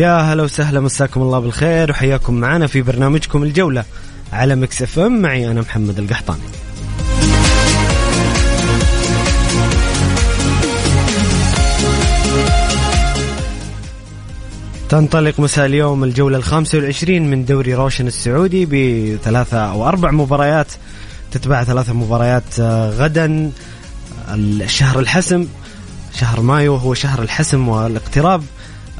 يا هلا وسهلا مساكم الله بالخير وحياكم معنا في برنامجكم الجولة على Mix FM. معي أنا محمد القحطاني. تنطلق مساء اليوم الجولة الخامسة والعشرين من دوري روشن السعودي بثلاثة أو أربع مباريات تتبع ثلاثة مباريات آه، غدا الشهر الحسم شهر مايو هو شهر الحسم والاقتراب.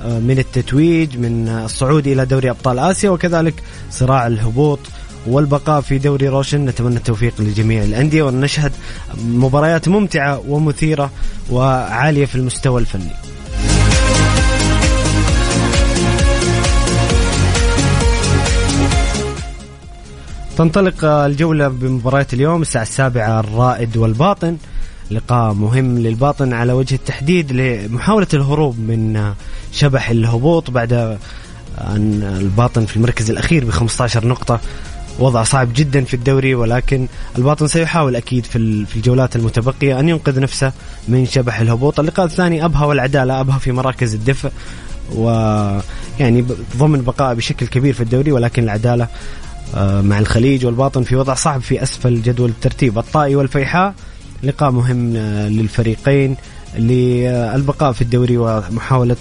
من التتويج من الصعود إلى دوري أبطال آسيا وكذلك صراع الهبوط والبقاء في دوري روشن نتمنى التوفيق لجميع الأندية ونشهد مباريات ممتعة ومثيرة وعالية في المستوى الفني. تنطلق الجولة بمباريات اليوم الساعة السابعة الرائد والباطن لقاء مهم للباطن على وجه التحديد لمحاولة الهروب من شبح الهبوط بعد أن الباطن في المركز الأخير ب 15 نقطة. وضع صعب جدا في الدوري ولكن الباطن سيحاول أكيد في الجولات المتبقية أن ينقذ نفسه من شبح الهبوط، اللقاء الثاني ابها والعدالة ابها في مراكز الدفء ويعني ضمن بقاء بشكل كبير في الدوري ولكن العدالة آه، مع الخليج والباطن في وضع صعب في أسفل جدول الترتيب، الطائي والفيحاء لقاء مهم آه، للفريقين للبقاء في الدوري ومحاولة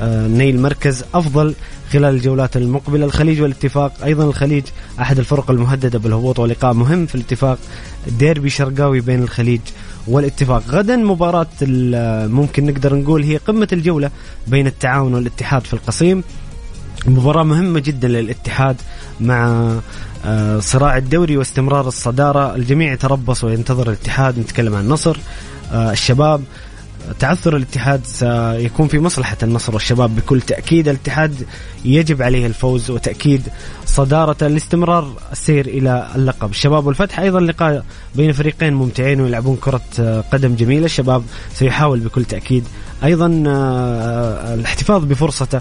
آه، نيل مركز أفضل خلال الجولات المقبلة. الخليج والاتفاق أيضا الخليج أحد الفرق المهددة بالهبوط ولقاء مهم في الاتفاق ديربي شرقاوي بين الخليج والاتفاق. غدا مباراة آه، ممكن نقدر نقول هي قمة الجولة بين التعاون والاتحاد في القصيم. مباراة مهمة جدا للاتحاد مع آه، صراع الدوري واستمرار الصدارة. الجميع يتربص وينتظر الاتحاد نتكلم عن النصر آه، الشباب. تعثر الاتحاد سيكون في مصلحة النصر والشباب. بكل تأكيد الاتحاد يجب عليه الفوز وتأكيد صدارته لاستمرار السير إلى اللقب. الشباب والفتح أيضا لقاء بين فريقين ممتعين ويلعبون كرة آه، قدم جميلة. الشباب سيحاول بكل تأكيد. أيضا الاحتفاظ بفرصته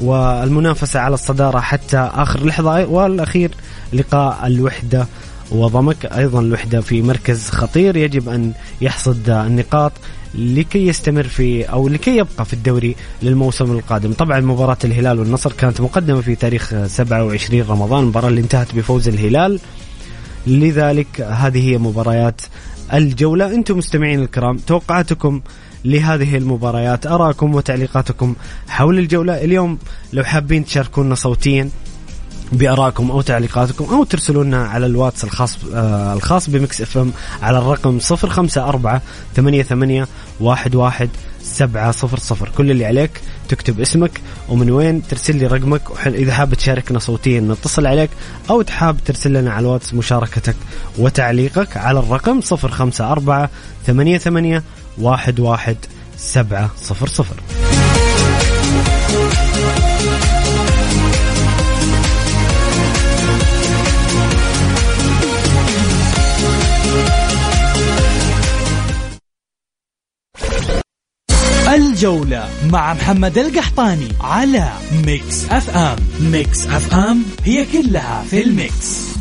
والمنافسة على الصدارة حتى آخر لحظة والأخير لقاء الوحدة وضمك. أيضا الوحدة في مركز خطير يجب أن يحصد النقاط لكي يستمر في أو لكي يبقى في الدوري للموسم القادم. طبعا مباراة الهلال والنصر كانت مقدمة في تاريخ 27 رمضان. المباراة اللي انتهت بفوز الهلال. لذلك هذه هي مباريات الجولة. أنتم مستمعين الكرام توقعاتكم لهذه المباريات. آراءكم وتعليقاتكم حول الجولة. اليوم لو حابين تشاركونا صوتيا بآرائكم أو تعليقاتكم أو ترسلوا لنا على الواتس الخاص آه الخاص ب Mix FM على الرقم 054 88 11 700 كل اللي عليك تكتب اسمك ومن وين ترسل لي رقمك. إذا حاب تشاركنا صوتيا نتصل عليك أو حاب ترسل لنا على الواتس مشاركتك وتعليقك على الرقم 054 88 واحد واحد سبعة صفر صفر. الجولة مع محمد القحطاني على Mix FM. Mix FM هي كلها في ال mix.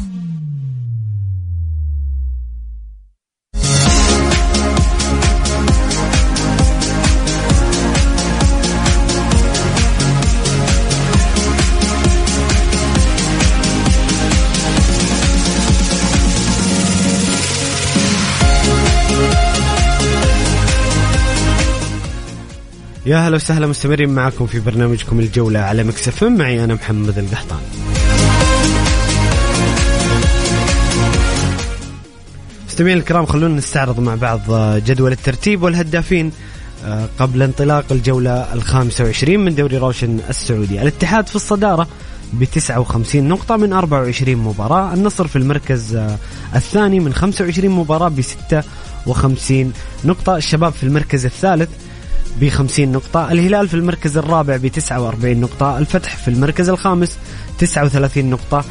يا هلا وسهلا مستمرين معكم في برنامجكم الجولة على Mix FM معي أنا محمد القحطاني مستمعين الكرام خلونا نستعرض مع بعض جدول الترتيب والهدافين آه، قبل انطلاق الجولة الخامسة وعشرين من دوري روشن السعودي. الاتحاد في الصدارة ب 59 نقطة من 24 مباراة. النصر في المركز آه، الثاني من 25 مباراة ب 56 نقطة. الشباب في المركز الثالث ب 50 نقطة الهلال في المركز الرابع ب 49 نقطة الفتح في المركز الخامس 39 نقطة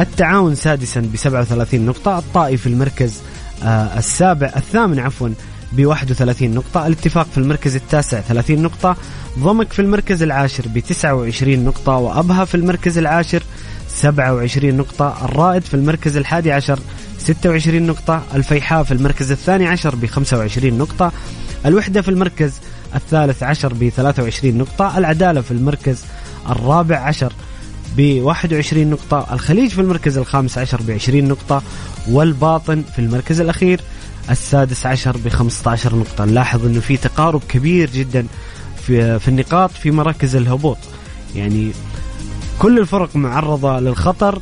التعاون سادسا ب 37 نقطة الطائي في المركز آه، السابع الثامن عفوا ب 31 نقطة الاتفاق في المركز التاسع 30 نقطة ضمك في المركز العاشر ب 29 نقطة وأبها في المركز العاشر 27 نقطة الرائد في المركز الحادي عشر 26 نقطة الفيحاء في المركز الثاني عشر ب 25 نقطة الوحدة في المركز الثالث عشر ب 23 نقطة العدالة في المركز الرابع عشر ب 21 نقطة الخليج في المركز الخامس عشر ب 20 نقطة والباطن في المركز الأخير السادس عشر ب 15 نقطة. نلاحظ أنه في تقارب كبير جدا في, في النقاط في مراكز الهبوط. يعني كل الفرق معرضة للخطر.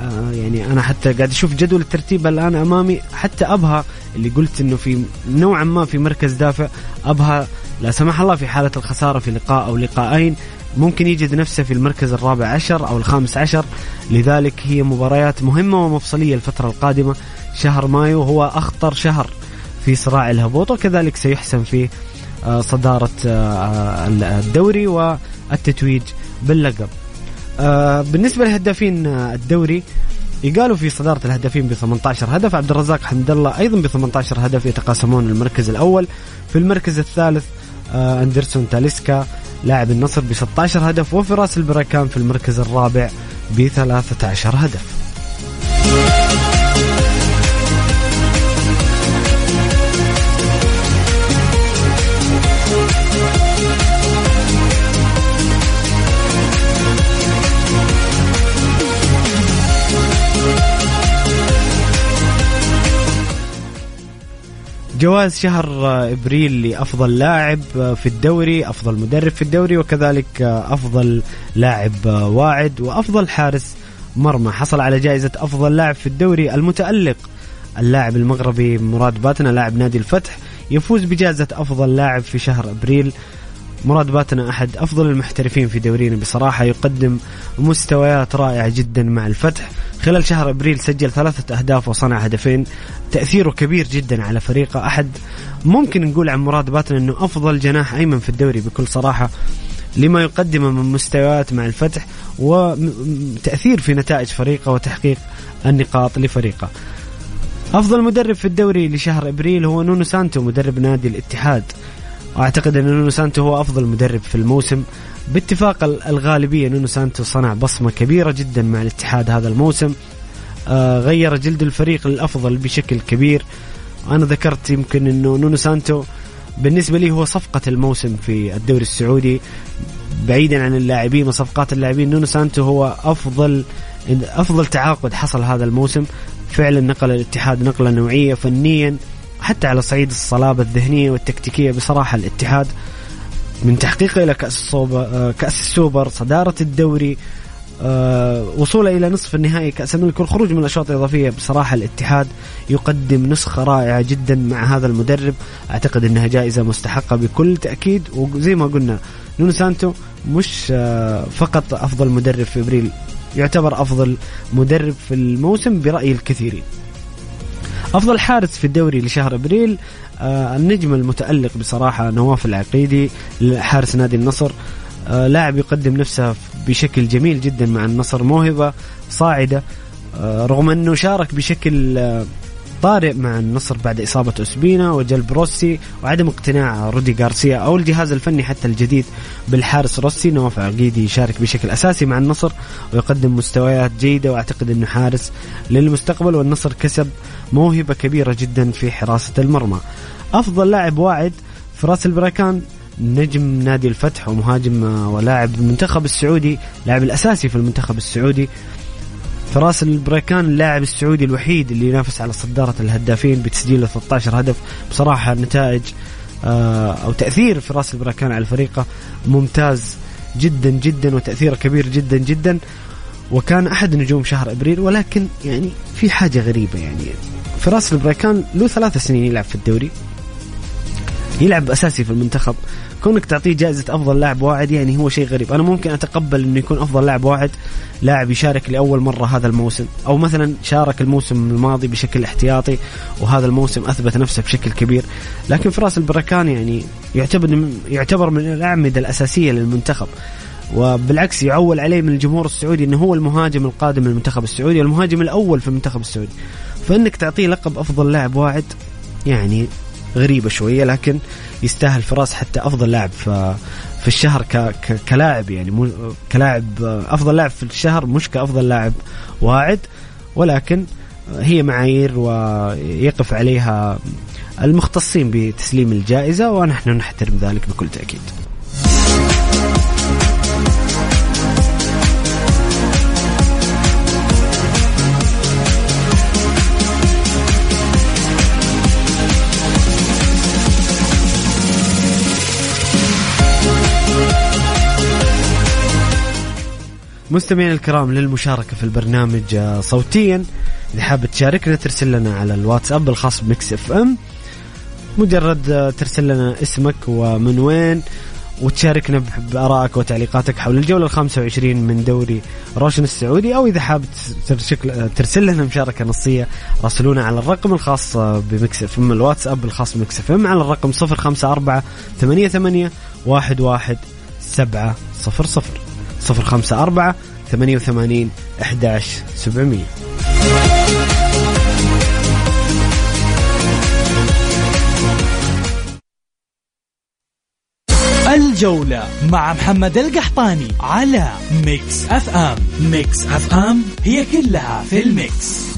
آه يعني أنا حتى قاعد أشوف جدول الترتيب الآن أمامي حتى أبها اللي قلت إنه في نوعا ما في مركز دافع أبها لا سمح الله في حالة الخسارة في لقاء أو لقاءين. ممكن يجد نفسه في المركز الرابع عشر أو الخامس عشر. لذلك هي مباريات مهمة ومفصلية الفترة القادمة. شهر مايو هو أخطر شهر في صراع الهبوط وكذلك سيحسم في آه، صدارة آه، الدوري والتتويج باللقب. آه، بالنسبة لهدافين الدوري يقالوا في صدارة الهدافين ب 18 هدف. عبد الرزاق حمد الله أيضا ب 18 هدف يتقاسمون المركز الأول. في المركز الثالث أندرسون تاليسكا لاعب النصر ب 16 هدف وفراس البركان في المركز الرابع ب 13 هدف. جوائز شهر إبريل لأفضل لاعب في الدوري، أفضل مدرب في الدوري وكذلك أفضل لاعب واعد وأفضل حارس مرمى، حصل على جائزة أفضل لاعب في الدوري المتألق. اللاعب المغربي مراد باتنا لاعب نادي الفتح يفوز بجائزة أفضل لاعب في شهر إبريل. مراد باتنا أحد أفضل المحترفين في دورينا. بصراحة يقدم مستويات رائعة جدا مع الفتح. خلال شهر أبريل سجل ثلاثة أهداف وصنع هدفين. تأثيره كبير جدا على فريقه. أحد ممكن نقول عن مراد باتنا أنه أفضل جناح أيمن في الدوري بكل صراحة لما يقدمه من مستويات مع الفتح وتأثير في نتائج فريقه وتحقيق النقاط لفريقه. أفضل مدرب في الدوري لشهر أبريل هو نونو سانتو مدرب نادي الاتحاد. واعتقد أن نونو سانتو هو أفضل مدرب في الموسم. باتفاق الغالبية نونو سانتو صنع بصمة كبيرة جدا مع الاتحاد هذا الموسم. آه غير جلد الفريق للافضل بشكل كبير. أنا ذكرت يمكن انه نونو سانتو بالنسبة لي هو صفقة الموسم في الدوري السعودي. بعيدا عن اللاعبين وصفقات اللاعبين نونو سانتو هو أفضل أفضل تعاقد حصل هذا الموسم. فعلا نقل الاتحاد نقلة نوعية فنيا. حتى على صعيد الصلابة الذهنية والتكتيكية بصراحة الاتحاد من تحقيقه إلى كأس السوبر, آه، كأس السوبر صدارة الدوري آه، وصوله إلى نصف النهائي كأس الملك والخروج من الأشواط الإضافية. بصراحة الاتحاد يقدم نسخة رائعة جدا مع هذا المدرب. أعتقد أنها جائزة مستحقة بكل تأكيد. وزي ما قلنا نونو سانتو مش آه، فقط أفضل مدرب في إبريل يعتبر أفضل مدرب في الموسم برأي الكثيرين. أفضل حارس في الدوري لشهر أبريل آه النجم المتألق بصراحة نواف العقيدي حارس نادي النصر. آه لاعب يقدم نفسه بشكل جميل جدا مع النصر موهبة صاعدة آه رغم أنه شارك بشكل آه طارئ مع النصر بعد إصابة أسبينا وجلب روسي وعدم اقتناع رودي غارسيا أو الجهاز الفني حتى الجديد بالحارس روسي نواف عقيدي يشارك بشكل أساسي مع النصر ويقدم مستويات جيدة وأعتقد أنه حارس للمستقبل والنصر كسب موهبة كبيرة جدا في حراسة المرمى. أفضل لاعب واعد فراس البركان نجم نادي الفتح ومهاجم ولاعب المنتخب السعودي لاعب الأساسي في المنتخب السعودي فراس البريكان اللاعب السعودي الوحيد اللي ينافس على صدارة الهدافين بتسجيل 13 هدف. بصراحة نتائج آه، أو تأثير فراس البركان على الفريق ممتاز جدا جدا وتأثيره كبير جدا جدا. وكان أحد نجوم شهر إبريل ولكن يعني في حاجة غريبة يعني. فراس البريكان له ثلاث سنين يلعب في الدوري. يلعب أساسي في المنتخب. كونك تعطيه جائزة أفضل لاعب واعد يعني هو شيء غريب. أنا ممكن أتقبل أنه يكون أفضل لاعب واعد لاعب يشارك لأول مرة هذا الموسم. أو مثلا شارك الموسم الماضي بشكل احتياطي وهذا الموسم أثبت نفسه بشكل كبير. لكن فراس البركان يعني يعتبر يعتبر من الأعمدة الأساسية للمنتخب. وبالعكس يعول عليه من الجمهور السعودي إنه هو المهاجم القادم للمنتخب السعودي والمهاجم الأول في المنتخب السعودي. فإنك تعطيه لقب أفضل لاعب واعد يعني غريبة شوية لكن يستاهل فراس حتى أفضل لاعب في, في الشهر كلاعب يعني كلاعب أفضل لاعب في الشهر مش كأفضل لاعب واعد ولكن هي معايير ويقف عليها المختصين بتسليم الجائزة ونحن نحترم ذلك بكل تأكيد. مستمعينا الكرام للمشاركة في البرنامج آه، صوتيا. إذا حاب تشاركنا ترسل لنا على الواتساب الخاص بمكس إف إم. مجرد آه، ترسل لنا اسمك ومن وين وتشاركنا بارائك وتعليقاتك حول الجولة ال 25 من دوري روشن السعودي. أو إذا حاب ترسل لنا مشاركة نصية راسلونا على الرقم الخاص بمكس إف إم الواتساب الخاص بمكس إف إم على الرقم 054 88 11 700 صفر خمسة أربعة ثمانية وثمانين أحداش سبعمية. الجولة مع محمد القحطاني على Mix FM. Mix FM هي كلها في ال mix.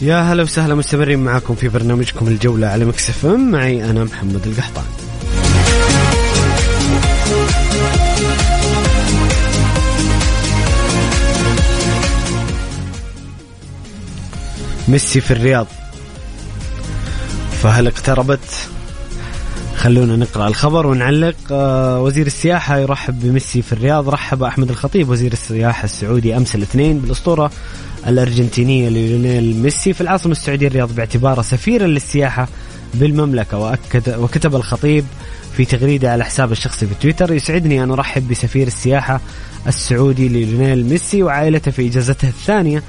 يا هلا وسهلا مستمرين معاكم في برنامجكم الجولة على مكسف ام. معي أنا محمد القحطان ميسي في الرياض. فهل اقتربت؟ خلونا نقرأ الخبر ونعلق. آه، وزير السياحة يرحب بميسي في الرياض. رحب أحمد الخطيب وزير السياحة السعودي أمس الاثنين بالأسطورة. الأرجنتينية ليونيل ميسي. في العاصمة السعودية الرياض باعتباره سفيرا للسياحة بالمملكة وأكد وكتب الخطيب في تغريدة على حسابه الشخصي في تويتر يسعدني أن أرحب بسفير السياحة السعودي ليونيل ميسي وعائلته في إجازته الثانية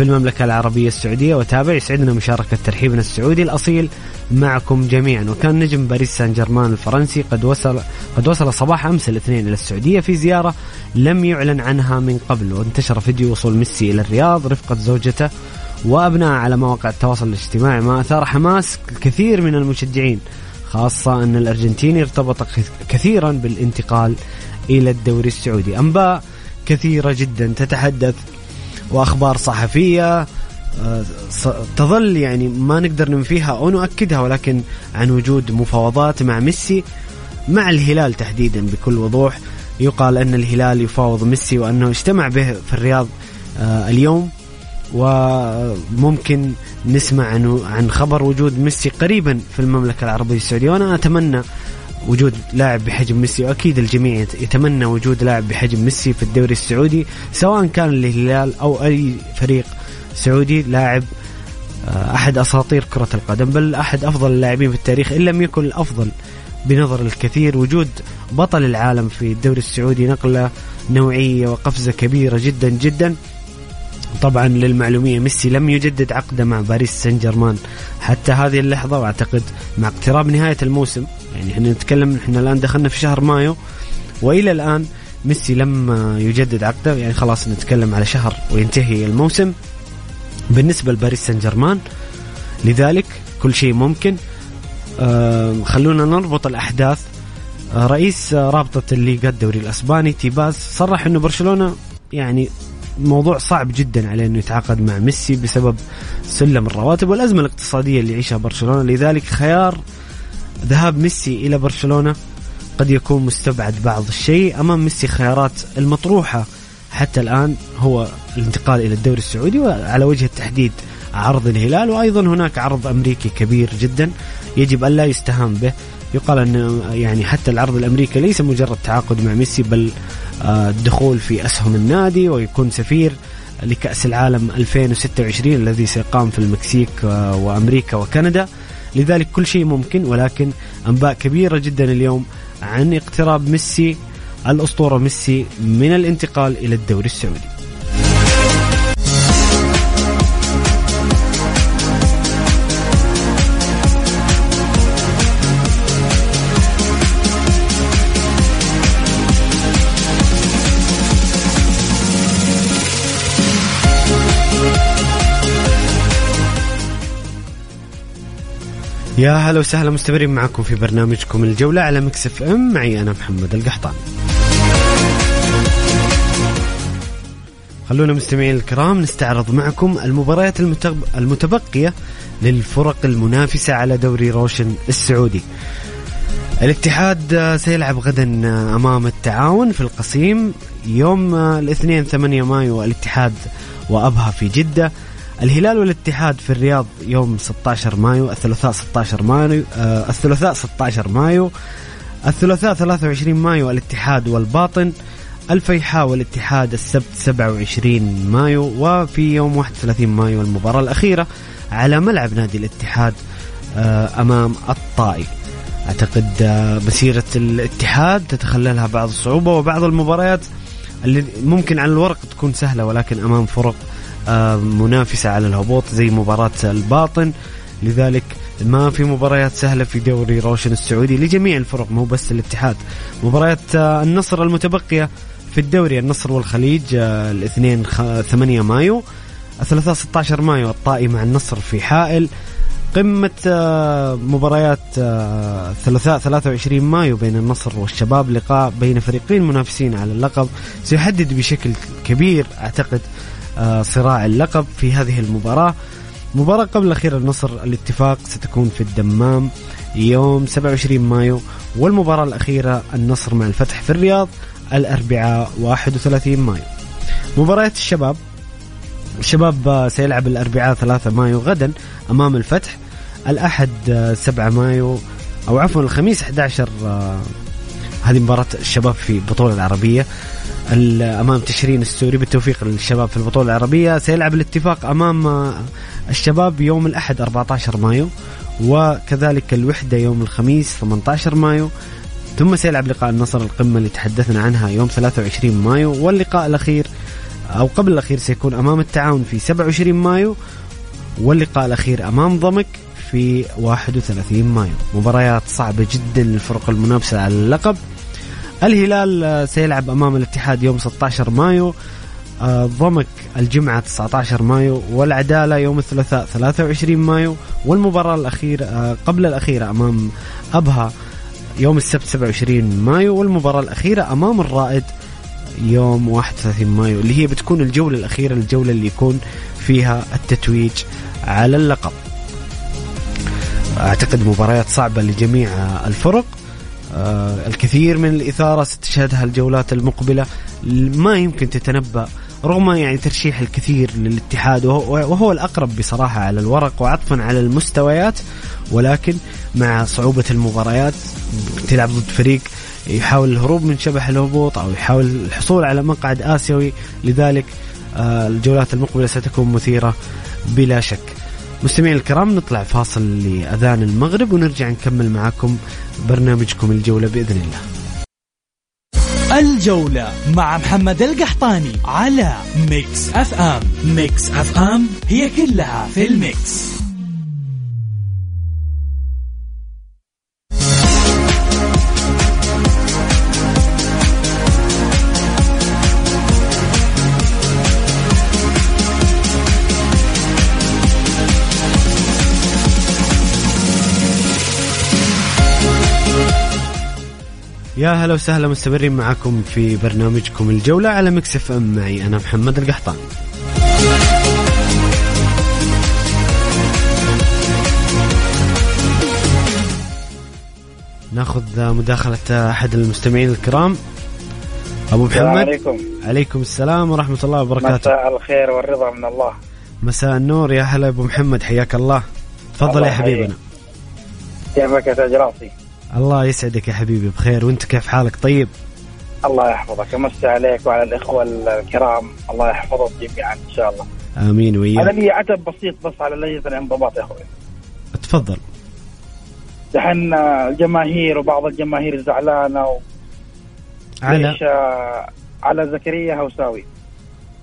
في المملكة العربية السعودية وتابع يسعدنا مشاركة ترحيبنا السعودي الأصيل معكم جميعا. وكان نجم باريس سان جيرمان الفرنسي قد وصل قد وصل صباح أمس الاثنين إلى السعودية في زيارة لم يعلن عنها من قبل وانتشر فيديو وصول ميسي إلى الرياض رفقة زوجته وأبناء على مواقع التواصل الاجتماعي. ما أثار حماس الكثير من المشجعين خاصة أن الأرجنتيني ارتبط كثيرا بالانتقال إلى الدوري السعودي. أنباء كثيرة جدا تتحدث وأخبار صحفية آه، تظل يعني ما نقدر ننفيها أو نؤكدها ولكن عن وجود مفاوضات مع ميسي مع الهلال تحديدا بكل وضوح يقال أن الهلال يفاوض ميسي وأنه اجتمع به في الرياض آه، اليوم. وممكن نسمع عن عن خبر وجود ميسي قريبا في المملكة العربية السعودية وأنا أتمنى وجود لاعب بحجم ميسي وأكيد الجميع يتمنى وجود لاعب بحجم ميسي في الدوري السعودي سواء كان الهلال أو أي فريق سعودي لاعب آه، أحد أساطير كرة القدم بل أحد أفضل اللاعبين في التاريخ إن لم يكن الأفضل بنظر الكثير وجود بطل العالم في الدوري السعودي نقلة نوعية وقفزة كبيرة جدا جدا. طبعا للمعلومية ميسي لم يجدد عقده مع باريس سان جيرمان حتى هذه اللحظة وأعتقد مع اقتراب نهاية الموسم يعني إحنا نتكلم إحنا الآن دخلنا في شهر مايو وإلى الآن ميسي لم يجدد عقده. يعني خلاص نتكلم على شهر وينتهي الموسم. بالنسبة لباريس سان جيرمان لذلك كل شيء ممكن. آه خلونا نربط الأحداث. آه رئيس رابطة الليغا الدوري الأسباني تيباز صرح أنه برشلونة يعني موضوع صعب جدا عليه إنه يتعاقد مع ميسي بسبب سلم الرواتب والأزمة الاقتصادية اللي يعيشها برشلونة. لذلك خيار ذهاب ميسي إلى برشلونة قد يكون مستبعد بعض الشيء. أمام ميسي خيارات المطروحة حتى الآن هو الانتقال إلى الدوري السعودي وعلى وجه التحديد عرض الهلال. وأيضا هناك عرض أمريكي كبير جدا يجب الا يستهان به. يقال أن يعني حتى العرض الأمريكي ليس مجرد تعاقد مع ميسي بل الدخول في أسهم النادي ويكون سفير لكأس العالم 2026 الذي سيقام في المكسيك آه، وأمريكا وكندا. لذلك كل شيء ممكن ولكن أنباء كبيرة جدا اليوم عن اقتراب ميسي الأسطورة ميسي من الانتقال إلى الدوري السعودي. يا هلا وسهلا مستمرين معكم في برنامجكم الجولة على مكسف ام. معي أنا محمد القحطان. خلونا مستمعين الكرام نستعرض معكم المباريات المتبقية للفرق المنافسة على دوري روشن السعودي. الاتحاد سيلعب غدا أمام التعاون في القصيم يوم الاثنين 8 مايو الاتحاد وأبها في جدة. الهلال والاتحاد في الرياض يوم 16 مايو الثلاثاء 16 مايو آه الثلاثاء 16 مايو الثلاثاء 23 مايو الاتحاد والباطن الفيحاء والاتحاد السبت 27 مايو وفي يوم 31 مايو المباراة الأخيرة على ملعب نادي الاتحاد آه أمام الطائي. أعتقد آه مسيرة الاتحاد تتخللها بعض الصعوبة وبعض المباريات اللي ممكن على الورق تكون سهلة ولكن أمام فرق منافسة على الهبوط زي مباراة الباطن. لذلك ما في مباريات سهلة في دوري روشن السعودي لجميع الفرق مو بس الاتحاد. مباريات آه، النصر المتبقية في الدوري النصر والخليج آه، الاثنين 8 مايو الثلاثاء 16 مايو الطائي مع النصر في حائل. قمة مباريات الثلاثاء 23 مايو بين النصر والشباب. لقاء بين فريقين منافسين على اللقب. سيحدد بشكل كبير أعتقد آه، صراع اللقب في هذه المباراة. مباراة قبل الأخيرة النصر الاتفاق ستكون في الدمام يوم 27 مايو والمباراة الأخيرة النصر مع الفتح في الرياض الأربعاء 31 مايو. مباريات الشباب الشباب آه، سيلعب الأربعاء 3 مايو غدا أمام الفتح الأحد 7 آه، مايو أو عفوا الخميس 11 هذه مباراة الشباب في البطولة العربية. امام تشرين السوري بالتوفيق للشباب في البطولة العربية. سيلعب الاتفاق أمام الشباب يوم الأحد 14 مايو وكذلك الوحدة يوم الخميس 18 مايو. ثم سيلعب لقاء النصر القمة اللي تحدثنا عنها يوم 23 مايو. واللقاء الأخير أو قبل الأخير سيكون أمام التعاون في 27 مايو واللقاء الأخير أمام ضمك في 31 مايو. مباريات صعبة جدا للفرق المنافسة على اللقب. الهلال سيلعب أمام الاتحاد يوم 16 مايو. آه، ضمك الجمعة 19 مايو والعدالة يوم الثلاثاء 23 مايو والمباراة الأخيرة آه، قبل الأخيرة أمام أبها يوم السبت 27 مايو والمباراة الأخيرة أمام الرائد يوم 31 مايو اللي هي بتكون الجولة الأخيرة الجولة اللي يكون فيها التتويج على اللقب. أعتقد مباريات صعبة لجميع الفرق. آه الكثير من الإثارة ستشهدها الجولات المقبلة ما يمكن تتنبأ رغم يعني ترشيح الكثير للاتحاد وهو الأقرب بصراحة على الورق وعطفا على المستويات ولكن مع صعوبة المباريات تلعب ضد فريق يحاول الهروب من شبح الهبوط أو يحاول الحصول على مقعد آسيوي لذلك آه الجولات المقبلة ستكون مثيرة بلا شك. مستمعين الكرام نطلع فاصل لأذان المغرب ونرجع نكمل معكم برنامجكم الجولة بإذن الله. الجولة مع محمد القحطاني على Mix FM. Mix FM هي كلها في ال mix. يا هلا وسهلا مستمرين معكم في برنامجكم الجولة على Mix FM. معي أنا محمد القحطاني. ناخذ مداخلة أحد المستمعين الكرام. أبو محمد. عليكم. عليكم السلام ورحمة الله وبركاته. مساء الخير والرضا من الله. مساء النور. يا هلا أبو محمد حياك الله. تفضل يا حبيبنا. كيفك يا تاج راسي الله يسعدك يا حبيبي بخير وأنت كيف حالك؟ طيب. الله يحفظك أمسي عليك وعلى الإخوة الكرام الله يحفظهم جميعا إن شاء الله. آمين أنا وياك لي عتب بسيط بس على لجنة الانضباط يا أخوي. تفضل. دحين الجماهير وبعض الجماهير زعلانة و... على؟ آه، على زكريا هوساوي.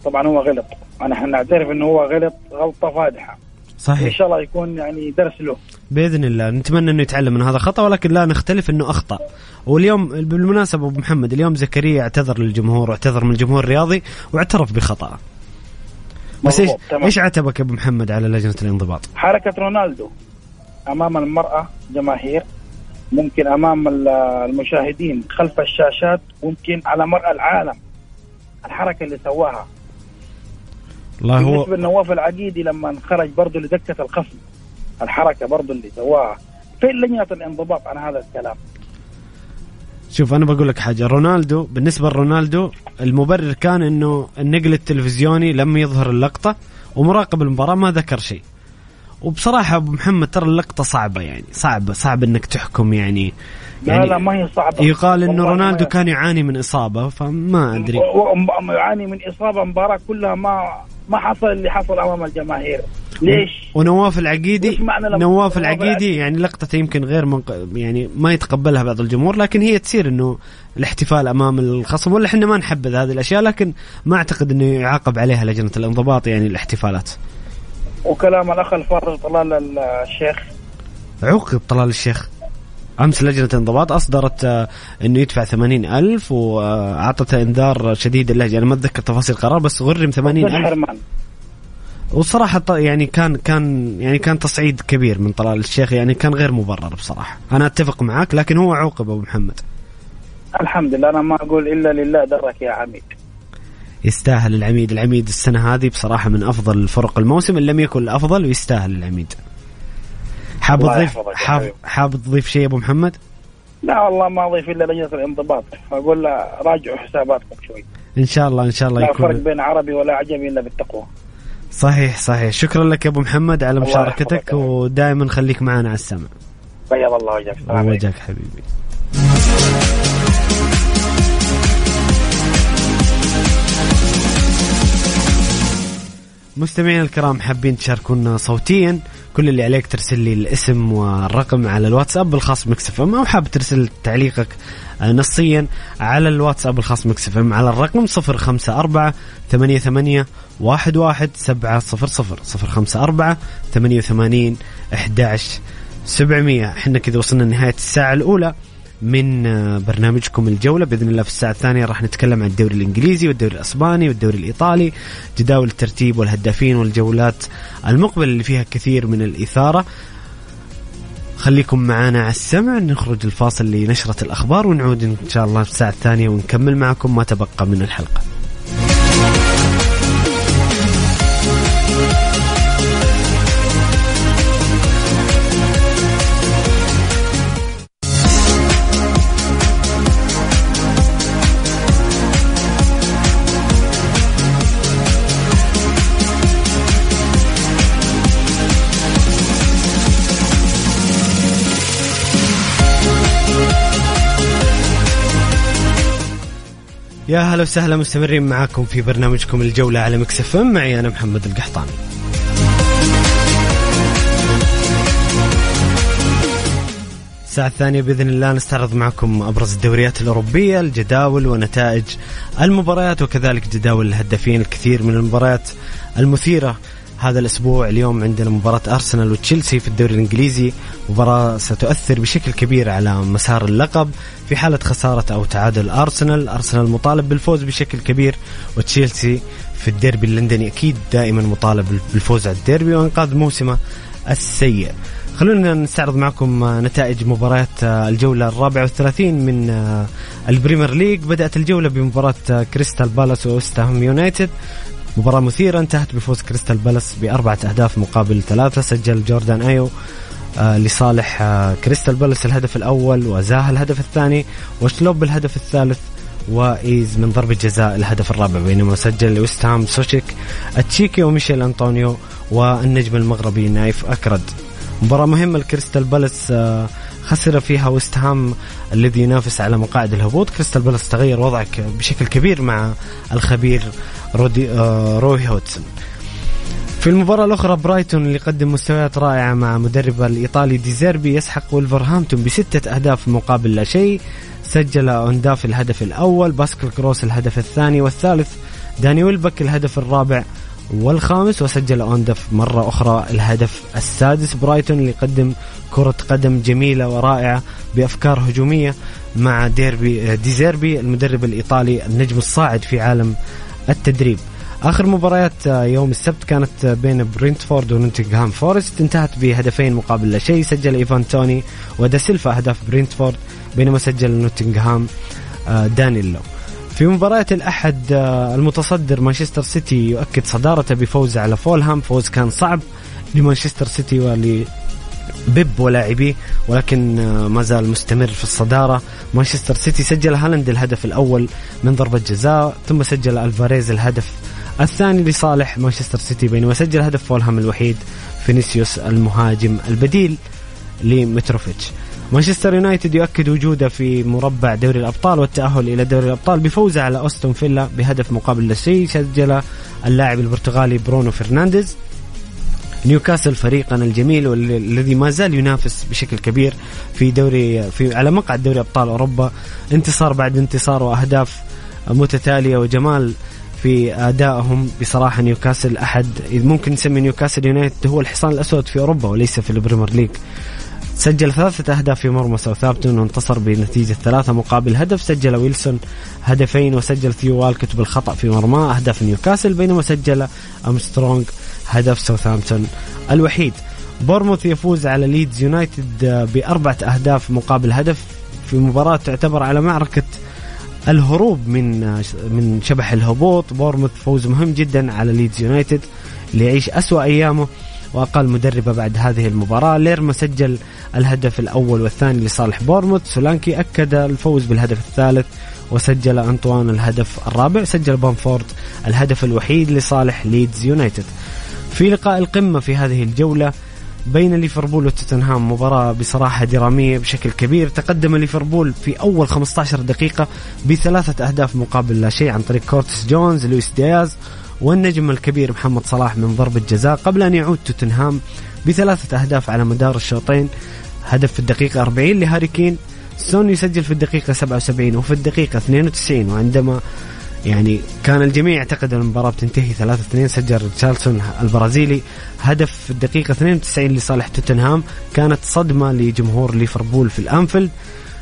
طبعا هو غلط. أنا نعترف إنه هو غلط غلطة فادحة. إن صحيح شاء الله يكون يعني درس له. بإذن الله. نتمنى إنه يتعلم من هذا الخطا ولكن لا نختلف إنه أخطأ. واليوم بالمناسبة أبو محمد اليوم زكريا اعتذر للجمهور واعتذر من الجمهور الرياضي واعترف بخطأه بس إيش. إيش عتبك أبو محمد على لجنة الانضباط؟ حركة رونالدو أمام المرأة جماهير ممكن أمام ال- المشاهدين خلف الشاشات ممكن على مرأى العالم. الحركة اللي سواها. بالنسبة هو لنواف العقيدي لما خرج برضه لدكة الخصم الحركة برضه اللي سواها فين لجنة الانضباط عن هذا الكلام؟ شوف أنا بقول لك حاجة. رونالدو بالنسبة لرونالدو المبرر كان إنه النقل التلفزيوني لم يظهر اللقطة ومراقب المباراة ما ذكر شيء. وبصراحة أبو محمد ترى اللقطة صعبة يعني صعبة صعب إنك تحكم يعني لا يعني لا ما هي صعبة. يقال إنه رونالدو كان يعاني من إصابة فما أدري. يعاني من إصابة مباراة كلها ما ما حصل اللي حصل أمام الجماهير ليش؟ ونواف العقيدي نواف العقيدي؟ يعني لقطته يمكن غير منق... يعني ما يتقبلها بعض الجمهور لكن هي تصير إنه الاحتفال أمام الخصم ولا إحنا ما نحبذ هذه الأشياء لكن ما أعتقد إنه يعاقب عليها لجنة الانضباط يعني الاحتفالات وكلام الأخ الفاضل طلال الشيخ عوقب طلال الشيخ أمس لجنة الانضباط أصدرت آه، إنه يدفع ثمانين ألف إنذار شديد اللهجه أنا ما أتذكر تفاصيل القرار بس غرم ثمانين ألف. ط- يعني كان كان يعني كان تصعيد كبير من طلال الشيخ يعني كان غير مبرر بصراحة. أنا أتفق معك لكن هو عوقب أبو محمد. الحمد لله أنا ما أقول إلا لله درك يا عميد. يستاهل العميد. العميد السنة هذه بصراحة من أفضل الفرق الموسم إن لم يكن الأفضل ويستاهل العميد. حاب تضيف حاب تضيف شيء أبو محمد؟ لا والله ما أضيف إلا لجنة الانضباط. أقول له راجعوا حساباتكم شوي. إن شاء الله إن شاء الله لا فرق يكون بين عربي ولا عجمي إلا بالتقوى. صحيح صحيح. شكرا لك يا أبو محمد على مشاركتك ودائما خليك معنا على السمع. بيض الله وجهك. وجهك حبيبي. مستمعينا الكرام حابين تشاركونا صوتيا. كل اللي عليك ترسل لي الاسم والرقم على الواتساب الخاص بمكس إف إم أو حاب ترسل تعليقك نصيا على الواتساب الخاص بمكس إف إم على الرقم 054 88 11 700 054 88 11 700 إحنا كذا وصلنا لنهاية الساعة الأولى. من آه، برنامجكم الجولة. بإذن الله في الساعة الثانية راح نتكلم عن الدوري الإنجليزي والدوري الأسباني والدوري الإيطالي جداول الترتيب والهدافين والجولات المقبلة اللي فيها كثير من الإثارة. خليكم معنا على السمع. نخرج الفاصل لنشرة الأخبار ونعود إن شاء الله في الساعة الثانية ونكمل معكم ما تبقى من الحلقة. يا هلا وسهلا مستمرين معاكم في برنامجكم الجولة على مكسف معي أنا محمد القحطاني. الساعة الثانية بإذن الله نستعرض معكم أبرز الدوريات الأوروبية الجداول ونتائج المباريات وكذلك جداول الهدافين الكثير من المباريات المثيرة. هذا الأسبوع اليوم عندنا مباراة أرسنال وتشيلسي في الدوري الإنجليزي. مباراة ستؤثر بشكل كبير على مسار اللقب في حالة خسارة أو تعادل أرسنال. أرسنال مطالب بالفوز بشكل كبير وتشيلسي في الديربي اللندني أكيد دائما مطالب بالفوز على الديربي وإنقاذ موسمه السيء. خلونا نستعرض معكم نتائج مباريات الجولة الرابعة والثلاثين من ال Premier League. بدأت الجولة بمباراة كريستال بالاس وويستهام يونايتد. مباراة مثيرة انتهت بفوز كريستال بالاس بأربعة أهداف مقابل ثلاثة. سجل جوردان أيو آه لصالح آه كريستال بالاس الهدف الأول وزاها الهدف الثاني وشلوب الهدف الثالث وإيز من ضربة جزاء الهدف الرابع. بينما سجل لويستهام سوشيك التشيكي وميشيل أنطونيو والنجم المغربي نايف أكرد. مباراة مهمة لكريستال بالاس آه خسر فيها ويست هام الذي ينافس على مقاعد الهبوط. كريستال بالاس تغير وضعه بشكل كبير مع الخبير رودي آه روي هودسون في المباراة الأخرى برايتون اللي قدم مستويات رائعة مع مدربه الإيطالي ديزيربي يسحق وولفرهامبتون بستة أهداف مقابل لا شيء. سجل أونداف الهدف الأول باسكل كروس الهدف الثاني والثالث داني ويلبك الهدف الرابع والخامس وسجل أونداف مرة أخرى الهدف السادس. برايتون اللي قدم كرة قدم جميلة ورائعة بأفكار هجومية مع ديربي ديزيربي المدرب الإيطالي النجم الصاعد في عالم التدريب. آخر مباريات يوم السبت كانت بين برينتفورد ونوتنغهام فورست. انتهت بهدفين مقابل لا شيء. سجل إيفان توني ودا سيلفا أهداف برينتفورد بينما سجل نوتنغهام دانيلو. في مباراة الأحد المتصدر مانشستر سيتي يؤكد صدارته بفوزه على فولهام. فوز كان صعب لمانشستر سيتي ولبيب ولاعبيه ولكن ما زال مستمر في الصدارة. مانشستر سيتي سجل هالاند الهدف الأول من ضربة جزاء ثم سجل ألفاريز الهدف الثاني لصالح مانشستر سيتي بينما سجل هدف فولهام الوحيد فينيسيوس المهاجم البديل لمتروفيتش. مانشستر يونايتد يؤكد وجوده في مربع دوري الأبطال والتأهل إلى دوري الأبطال بفوزه على أستون فيلا بهدف مقابل لا شيء سجل اللاعب البرتغالي برونو فرنانديز. نيوكاسل فريقنا الجميل والذي ما زال ينافس بشكل كبير في دوري في على مقعد دوري أبطال أوروبا. انتصار بعد انتصار وأهداف متتالية وجمال في أدائهم. بصراحة نيوكاسل احد ممكن نسمي نيوكاسل يونايتد هو الحصان الأسود في أوروبا وليس في ال Premier League. سجل ثلاثة أهداف في مرمى ساوثهامبتون وانتصر بنتيجة ثلاثة مقابل هدف. سجل ويلسون هدفين وسجل ثيو والكت بالخطأ في مرماه أهداف نيوكاسل بينما سجل أمسترونغ هدف ساوثهامبتون الوحيد. بورنموث يفوز على ليدز يونايتد بأربعة أهداف مقابل هدف في مباراة تعتبر على معركة الهروب من من شبح الهبوط. بورنموث فوز مهم جدا على ليدز يونايتد اللي يعيش أسوأ أيامه. وأقال مدربه بعد هذه المباراة. ليرما سجل الهدف الأول والثاني لصالح بورنموث. سولانكي أكد الفوز بالهدف الثالث وسجل أنطوان الهدف الرابع. سجل بامفورد الهدف الوحيد لصالح ليدز يونايتد. في لقاء القمة في هذه الجولة بين ليفربول وتوتنهام. مباراة بصراحة درامية بشكل كبير. تقدم ليفربول في أول 15 دقيقة بثلاثة أهداف مقابل لا شيء عن طريق كورتس جونز لويس دياز والنجم الكبير محمد صلاح من ضربة جزاء قبل أن يعود توتنهام بثلاثة أهداف على مدار الشوطين. هدف في الدقيقة 40 لهاري كين. سون يسجل في الدقيقة 77 وفي الدقيقة 92 وعندما يعني كان الجميع يعتقد أن المباراة بتنتهي 3-2 سجل ريتشارلسون البرازيلي. هدف في الدقيقة 92 لصالح توتنهام. كانت صدمة لجمهور ليفربول في الأنفيلد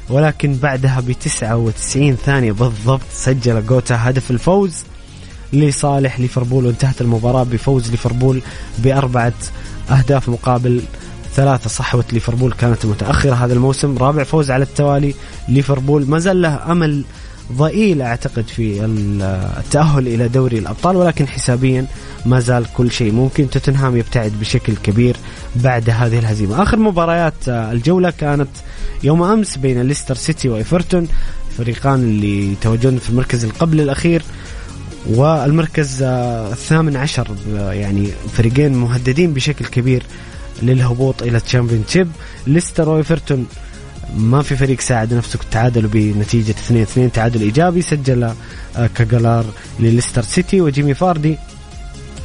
ولكن بعدها ب 99 ثانية بالضبط سجل جوتا هدف الفوز. لصالح ليفربول وانتهت المباراة بفوز ليفربول بأربعة أهداف مقابل ثلاثة صحوة ليفربول كانت متأخرة هذا الموسم. رابع فوز على التوالي ليفربول. ما زال له أمل ضئيل أعتقد في التأهل إلى دوري الأبطال ولكن حسابيا ما زال كل شيء ممكن. توتنهام يبتعد بشكل كبير بعد هذه الهزيمة. آخر مباريات الجولة كانت يوم أمس بين ليستر سيتي وإيفرتون فريقان اللي يتواجدون في المركز القبل الأخير. والمركز الثامن عشر يعني فريقين مهددين بشكل كبير للهبوط إلى ال Championship. ليستر وإيفرتون ما في فريق ساعد نفسه تعادلوا بنتيجة 2 2 تعادل إيجابي سجل كاجالار لليستر سيتي وجيمي فاردي.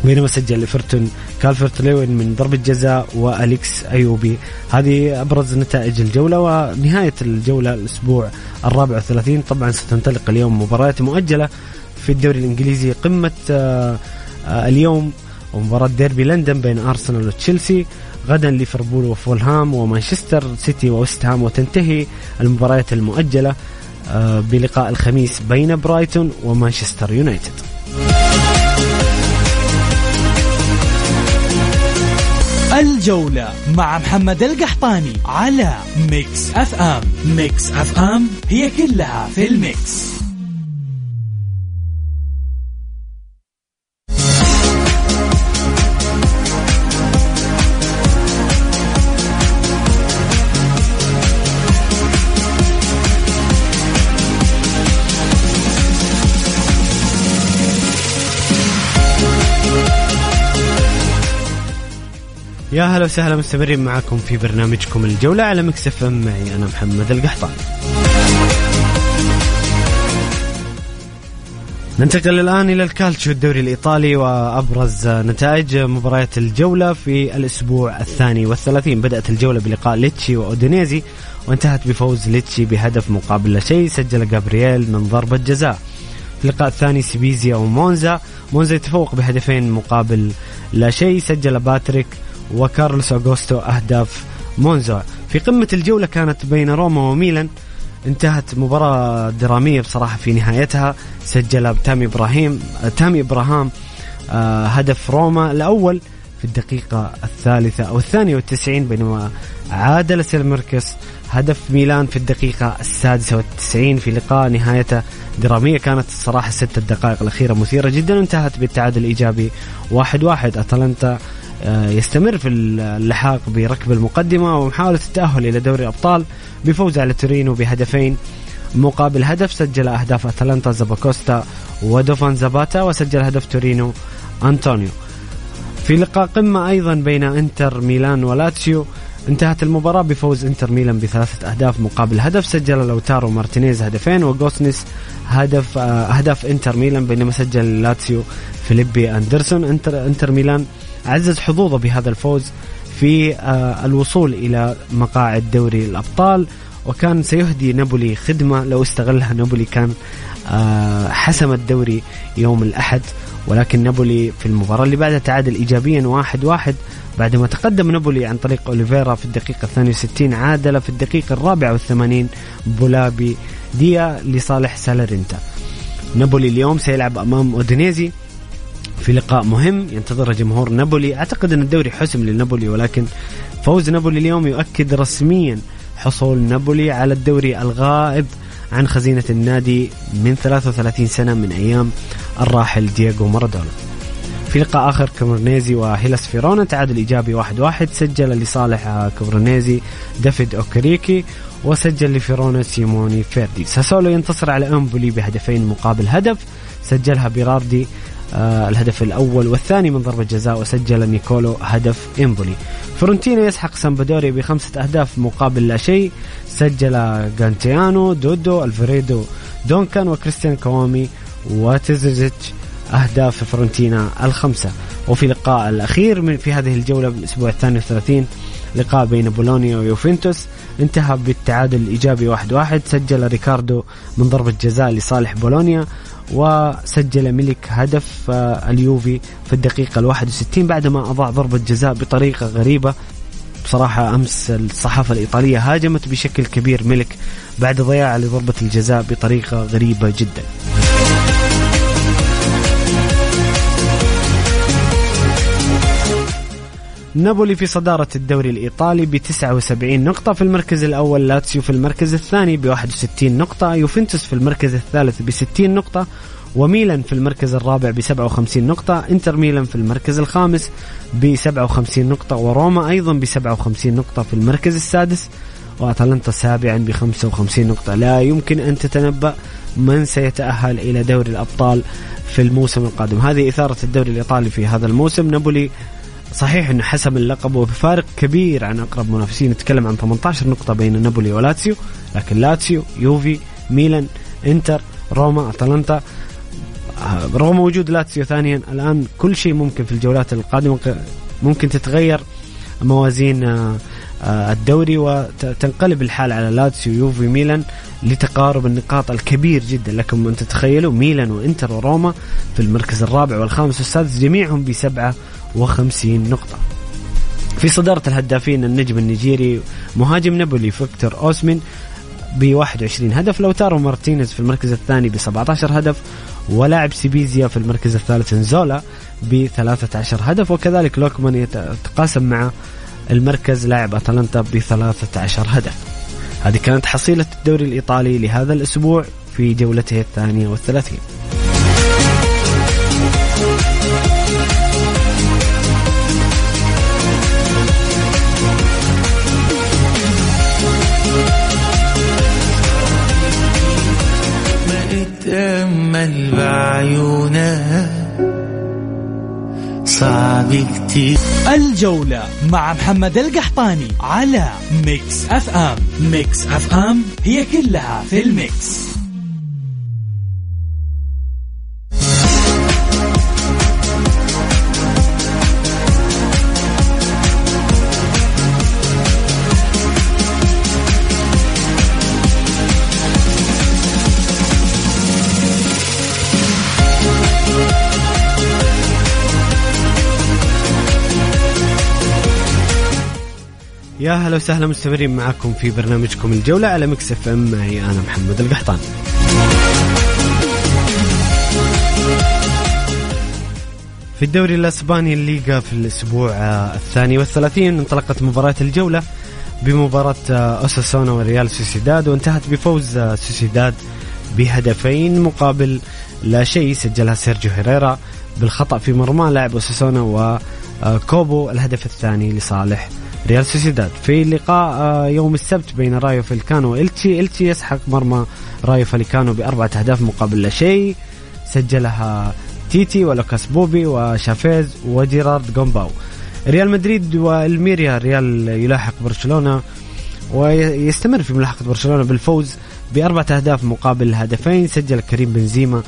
بينما سجل إيفرتون كالفرت لوين من ضربة جزاء وأليكس إيوبي. هذه أبرز نتائج الجولة ونهاية الجولة الأسبوع الرابع والثلاثين. طبعا ستنطلق اليوم مباريات مؤجلة. في الدوري الإنجليزي قمة آه، آه، اليوم ومباراة ديربي لندن بين أرسنال وتشيلسي غدا ليفربول وفولهام ومانشستر سيتي وويست هام وتنتهي المباريات المؤجلة آه، بلقاء الخميس بين برايتون ومانشستر يونايتد. الجولة مع محمد القحطاني على Mix FM. Mix FM هي كلها في ال Mix. يا هلا وسهلا مستمرين معكم في برنامجكم الجولة على Mix FM معي أنا محمد القحطاني ننتقل الآن إلى الكالتشو الدوري الإيطالي وأبرز نتائج مباريات الجولة في الأسبوع الثاني والثلاثين. بدأت الجولة بلقاء ليتشي وأودينيزي وانتهت بفوز ليتشي بهدف مقابل لا شيء سجل جابرييل من ضربة جزاء. في اللقاء الثاني سبيزيا ومونزا مونزا يتفوق بهدفين مقابل لا شيء سجل باتريك وكارلوس أغوستو أهداف مونزا. في قمة الجولة كانت بين روما وميلان. انتهت مباراة درامية بصراحة في نهايتها. سجل تامي إبراهيم تامي إبراهام آه، هدف روما الأول في الدقيقة الثالثة أو الثانية والتسعين بينما عادل ساليماكرز هدف ميلان في الدقيقة السادسة والتسعين في لقاء نهايته درامية. كانت الصراحة الست الدقائق الأخيرة مثيرة جدا. وانتهت بالتعادل الإيجابي واحد واحد. أتلانتا يستمر في اللحاق بركب المقدمة ومحاولة التأهل إلى دوري الأبطال بفوز على تورينو بهدفين مقابل هدف سجل أهداف أتلانتا زاباكوستا ودوفان زاباتا وسجل هدف تورينو أنطونيو. في لقاء قمة أيضا بين إنتر ميلان ولاتسيو انتهت المباراة بفوز إنتر ميلان بثلاثة أهداف مقابل هدف سجل لوتارو مارتينيز هدفين وغوسنس هدف آه، أهداف إنتر ميلان بينما سجل لاتسيو فيليبي أندرسون. إنتر, إنتر ميلان عزز حظوظه بهذا الفوز في آه، الوصول إلى مقاعد دوري الأبطال وكان سيهدي نابولي خدمة. لو استغلها نابولي كان آه، حسم الدوري يوم الأحد. ولكن نابولي في المباراة اللي بعدها تعادل إيجابيا واحد واحد. بعدما تقدم نابولي عن طريق أوليفيرا في الدقيقة 62 عادل في الدقيقة الرابعة والثمانين بولاي ديا لصالح ساليرنيتانا نابولي اليوم سيلعب أمام أودينيزي. في لقاء مهم ينتظره جمهور نابولي. أعتقد أن الدوري حسم لنابولي ولكن فوز نابولي اليوم يؤكد رسميا حصول نابولي على الدوري الغائب عن خزينة النادي من 33 سنة من أيام الراحل دييغو مارادونا. في لقاء آخر كريمونيزي وهيلاس فيرونا تعادل إيجابي واحد واحد سجل لصالح كريمونيزي دافيد أوكيريكي وسجل لفيرونا سيموني فيردي. ساسولو ينتصر على إمبولي بهدفين مقابل هدف سجلها بيراردي الهدف الأول والثاني من ضربة جزاء وسجل نيكولو هدف إمبولي. فيورنتينا يسحق سامبدوريا بخمسة أهداف مقابل لا شيء. سجل غايتانو دودو ألفريدو دونكان وكريستيان كوامي وترزيتش أهداف فيورنتينا الخمسة. وفي اللقاء الأخير من في هذه الجولة بالأسبوع الثاني والثلاثين لقاء بين بولونيا ويوفنتوس انتهى بالتعادل الإيجابي واحد واحد. سجل ريكاردو من ضربة جزاء لصالح بولونيا. وسجل ملك هدف آه، اليوفي في الدقيقة الواحد وستين بعدما أضاع ضربة جزاء بطريقة غريبة. بصراحة أمس الصحافة الإيطالية هاجمت بشكل كبير ملك بعد ضياع لضربة الجزاء بطريقة غريبة جدا. نابولي في صدارة الدوري الإيطالي ب 79 نقطة في المركز الأول لاتسيو في المركز الثاني ب 61 نقطة يوفنتوس في المركز الثالث ب 60 نقطة وميلان في المركز الرابع ب 57 نقطة إنتر ميلان في المركز الخامس ب 57 نقطة وروما أيضا ب 57 نقطة في المركز السادس وأتلانتا سابعا ب 55 نقطة. لا يمكن أن تتنبأ من سيتأهل إلى دوري الأبطال في الموسم القادم. هذه إثارة الدوري الإيطالي في هذا الموسم. نابولي صحيح إنه حسم اللقب وبفارق كبير عن أقرب منافسين. نتكلم عن 18 نقطة بين نابولي ولاتسيو لكن لاتسيو يوفي ميلان إنتر روما أتلانتا. آه، رغم وجود لاتسيو ثانيا الآن كل شيء ممكن في الجولات القادمة. ممكن تتغير موازين آه، آه، الدوري وتنقلب الحال على لاتسيو يوفي ميلان لتقارب النقاط الكبير جدا لكم أن تتخيلوا. ميلان وإنتر وروما في المركز الرابع والخامس. والسادس جميعهم ب 57 نقطة. في صدارة الهدافين النجم النيجيري مهاجم نابولي فيكتور أوسمين ب 21 هدف لاوتارو مارتينيز في المركز الثاني ب 17 هدف ولاعب سبيزيا في المركز الثالث نزولا ب 13 هدف وكذلك لوكمان يتقاسم مع المركز لاعب أتلانتا ب 13 هدف هذه كانت حصيلة الدوري الإيطالي لهذا الأسبوع في جولته الثانية والثلاثين تأمل بعيونك صعب كتير الجولة مع محمد القحطاني على ميكس أف أم. ميكس أف أم هي كلها في الميكس. يا هلا وسهلا مستمرين معكم في برنامجكم الجولة على مكس اف ام. معي أنا محمد القحطاني في الدوري الأسباني الليغا في الأسبوع الثاني والثلاثين انطلقت مباراة الجولة بمباراة أوساسونا وريال سوسيداد وانتهت بفوز سوسيداد بهدفين مقابل لا شيء سجلها سيرجيو هيريرا بالخطأ في مرمى لاعب أوساسونا وكوبو الهدف الثاني لصالح ريال سوسيداد. في لقاء آه، يوم السبت بين رايو فايكانو والتشي التشي يسحق مرمى رايو فايكانو بأربعة أهداف مقابل لا شيء. سجلها تيتي ولوكاس بوبي وشافيز وجيرارد جومباو. ريال مدريد والميريا ريال يلاحق برشلونة ويستمر في ملاحقة برشلونة بالفوز بأربعة أهداف مقابل هدفين. سجل كريم بنزيما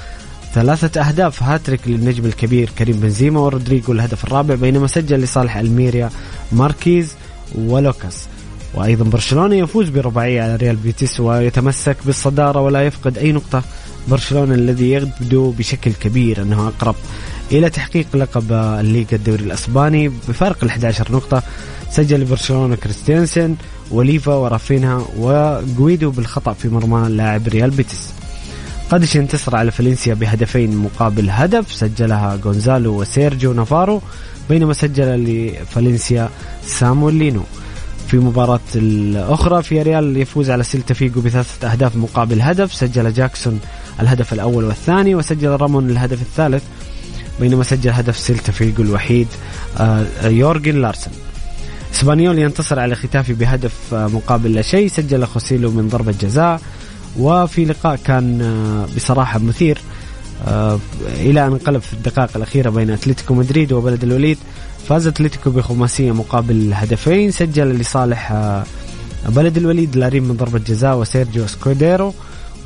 ثلاثة أهداف. هاتريك للنجم الكبير كريم بنزيما ورودريجو الهدف الرابع بينما سجل لصالح الميريا ماركيز ولوكاس. وأيضا برشلونة يفوز برباعية على ريال بيتيس ويتمسك بالصدارة ولا يفقد أي نقطة. برشلونة الذي يبدو بشكل كبير أنه أقرب إلى تحقيق لقب الليغا الدوري الأسباني بفارق ال 11 نقطة. سجل لبرشلونه كريستيانسن وليفا ورافينها وجويدو بالخطأ في مرمى لاعب ريال بيتيس. قادش انتصر على فالنسيا بهدفين مقابل هدف سجلها غونزالو وسيرجيو نافارو. بينما سجل لفالنسيا سامويل لينو. في مباراة الأخرى في ريال يفوز على سيلتا فيجو بثلاثة أهداف مقابل هدف. سجل جاكسون الهدف الأول والثاني وسجل رامون الهدف الثالث. بينما سجل هدف سيلتا فيجو الوحيد آه، يورجن لارسن. اسبانيول ينتصر على خيتافي بهدف آه، مقابل لا شيء. سجل خوسيلو من ضربة جزاء. وفي لقاء كان آه، بصراحة مثير. آه، إلى أن انقلب في الدقائق الأخيرة بين أتلتيكو مدريد وبلد الوليد. فاز أتلتيكو بخماسية مقابل هدفين سجل لصالح آه، بلد الوليد لارين من ضربة جزاء وسيرجيو سكوديرو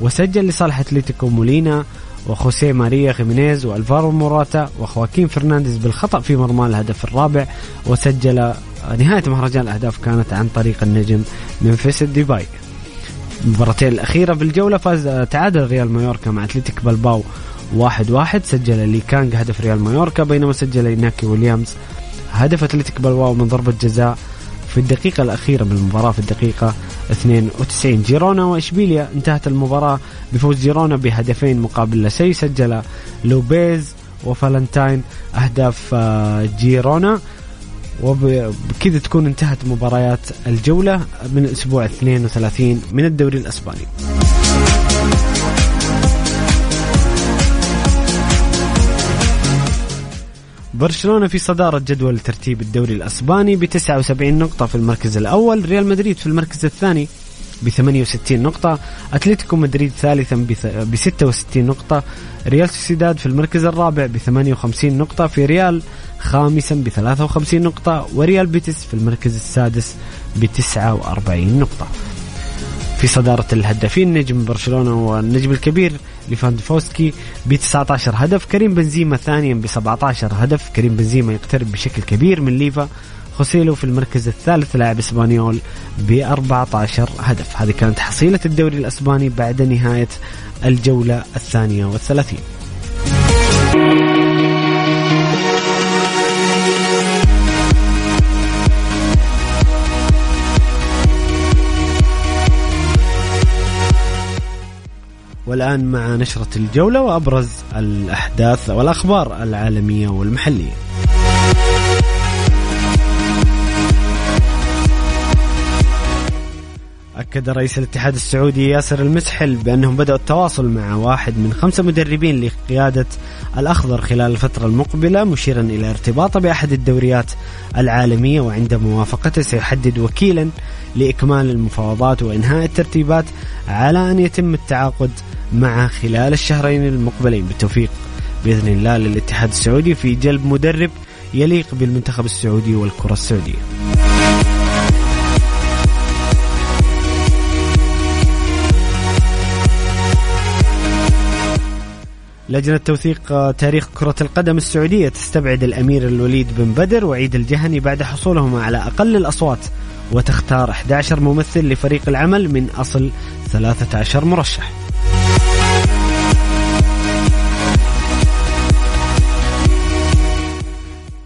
وسجل لصالح أتلتيكو مولينا وخوسيه ماريا خيمينيز وألفارو موراتا وخواكين فرنانديز بالخطأ في مرمى الهدف الرابع وسجل آه، نهاية مهرجان الأهداف كانت عن طريق النجم ممفيس ديباي المباراتين الأخيرة في الجولة فاز تعادل ريال مايوركا مع أتلتيك بلباو واحد واحد. سجل لي كانج هدف ريال مايوركا بينما سجل إناكي ويليامز هدف أتلتيك بلباو من ضربة جزاء في الدقيقة الأخيرة من المباراة في الدقيقة 92 جيرونا وإشبيليا انتهت المباراة بفوز جيرونا بهدفين مقابل لا شيء سجل لوبيز وفالنتاين أهداف آه، جيرونا. وبكذا تكون انتهت مباريات الجولة من الأسبوع 32 من الدوري الأسباني. برشلونة في صدارة جدول ترتيب الدوري الأسباني ب 79 نقطة في المركز الأول ريال مدريد في المركز الثاني ب 68 نقطة أتلتيكو مدريد ثالثا ب 66 نقطة ريال سوسيداد في المركز الرابع ب 58 نقطة في ريال خامسا ب 53 نقطة وريال بيتيس في المركز السادس ب 49 نقطة. في صدارة الهدافين نجم برشلونة والنجم الكبير ليفاندوفسكي ب 19 هدف كريم بنزيما ثانيا ب 17 هدف. كريم بنزيما يقترب بشكل كبير من ليفا. خوسيلو في المركز الثالث لاعب إسبانيول ب 14 هدف. هذه كانت حصيلة الدوري الإسباني بعد نهاية الجولة الثانية والثلاثين. والآن مع نشرة الجولة وأبرز الأحداث والأخبار العالمية والمحلية. أكد رئيس الاتحاد السعودي ياسر المسحل بأنهم بدأوا التواصل مع واحد من خمسة مدربين لقيادة الأخضر خلال الفترة المقبلة مشيرا إلى ارتباطه بأحد الدوريات العالمية وعند موافقته سيحدد وكيلا لإكمال المفاوضات وإنهاء الترتيبات على أن يتم التعاقد معه خلال الشهرين المقبلين. بالتوفيق بإذن الله للاتحاد السعودي في جلب مدرب يليق بالمنتخب السعودي والكرة السعودية. لجنة توثيق تاريخ كرة القدم السعودية تستبعد الأمير الوليد بن بدر وعيد الجهني بعد حصولهما على أقل الأصوات وتختار 11 ممثل لفريق العمل من أصل 13 مرشح.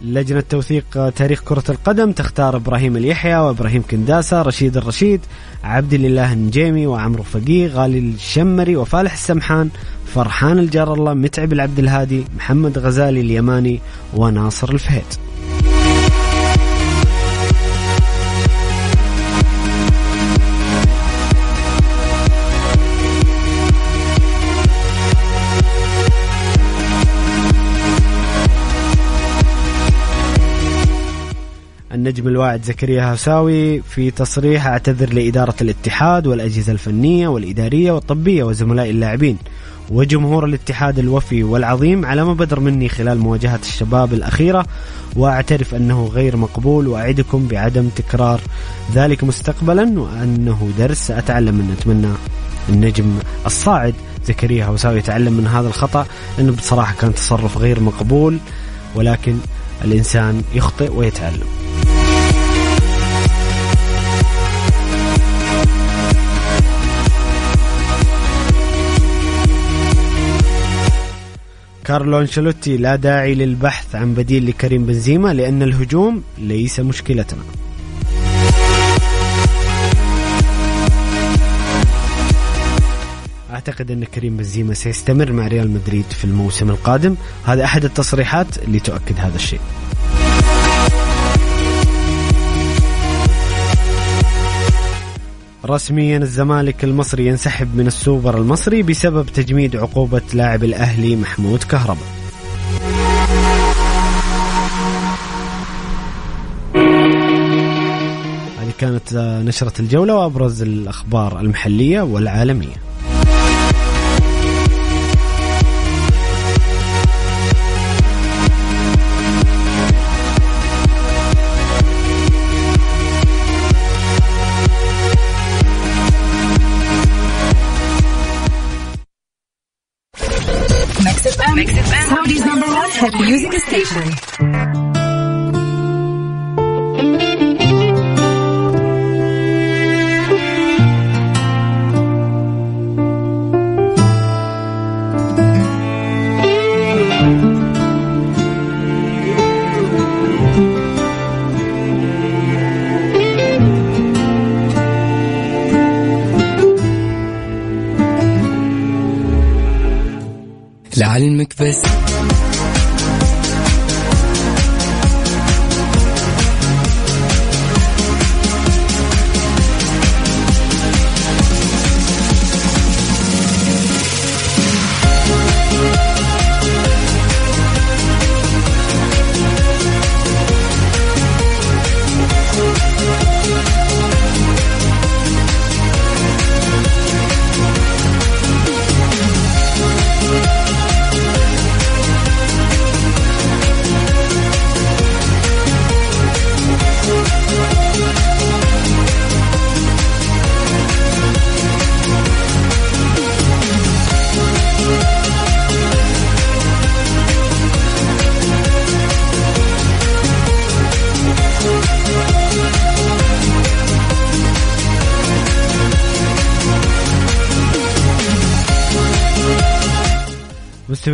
لجنة توثيق تاريخ كرة القدم تختار إبراهيم اليحيى وإبراهيم كنداسة، رشيد الرشيد، عبد الله النجيمي وعمرو فقيه، غالي الشمري وفالح السمحان، فرحان الجار الله، متعب العبد الهادي، محمد غزالي اليماني وناصر الفهيد. النجم الواعد زكريا هساوي في تصريح أعتذر لإدارة الاتحاد والأجهزة الفنية والإدارية والطبية وزملاء اللاعبين وجمهور الاتحاد الوفي والعظيم على ما بدر مني خلال مواجهة الشباب الأخيرة وأعترف أنه غير مقبول وأعدكم بعدم تكرار ذلك مستقبلا وأنه درس. سأتعلم منه أتمنى النجم الصاعد زكريا هوساوي يتعلم من هذا الخطأ لأنه بصراحة كان تصرف غير مقبول ولكن الإنسان يخطئ ويتعلم كارلو أنشيلوتي لا داعي للبحث عن بديل لكريم بنزيما لأن الهجوم ليس مشكلتنا. أعتقد أن كريم بنزيما سيستمر مع ريال مدريد في الموسم القادم. هذا أحد التصريحات اللي تؤكد هذا الشيء. رسميا الزمالك المصري ينسحب من السوبر المصري بسبب تجميد عقوبة لاعب الأهلي محمود كهربا هذه كانت نشرة الجولة وأبرز الأخبار المحلية والعالمية. Hit Music Station.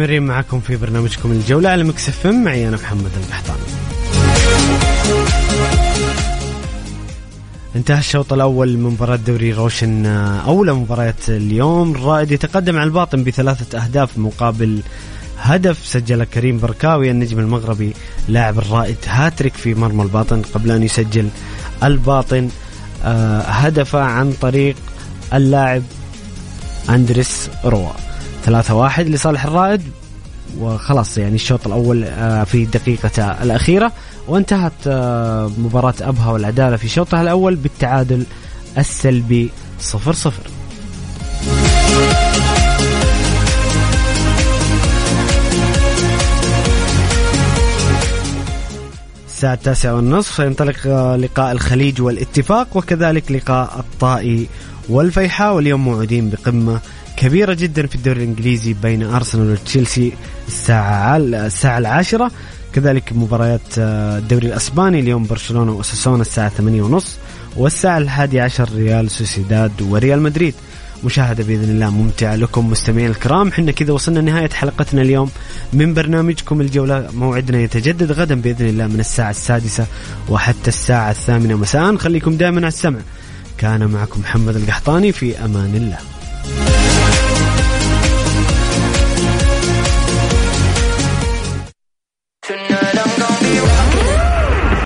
مستمرين معكم في برنامجكم الجولة على مكس اف ام. معي أنا محمد القحطاني انتهى الشوط الأول من مباراة دوري روشن آه، أولى مباريات اليوم. الرائد يتقدم على الباطن بثلاثة أهداف مقابل هدف سجل كريم بركاوي النجم المغربي لاعب الرائد هاتريك في مرمى الباطن قبل أن يسجل الباطن. آه، هدفه عن طريق اللاعب أندريس روا ثلاثة واحد لصالح الرائد. وخلاص يعني الشوط الأول آه، في الدقيقة الأخيرة. وانتهت آه، مباراة أبها والعدالة في شوطها الأول بالتعادل السلبي صفر صفر. الساعة التاسعة والنصف سينطلق آه، لقاء الخليج والاتفاق وكذلك لقاء الطائي والفيحاء واليوم موعودين بقمة كبيرة جدا في الدوري الإنجليزي بين أرسنال وتشيلسي الساعة الساعة العاشرة. كذلك مباريات آه، الدوري الأسباني اليوم برشلونة وأساسونا الساعة ثمانية ونص والساعة الحادية عشر ريال سوسيداد وريال مدريد. مشاهدة بإذن الله ممتعة لكم مستمعين الكرام. حنا كذا وصلنا نهاية حلقتنا اليوم. من برنامجكم الجولة موعدنا يتجدد غدا بإذن الله من الساعة السادسة وحتى الساعة الثامنة. مساء. خليكم دائما على السمع. كان معكم محمد القحطاني. في أمان الله.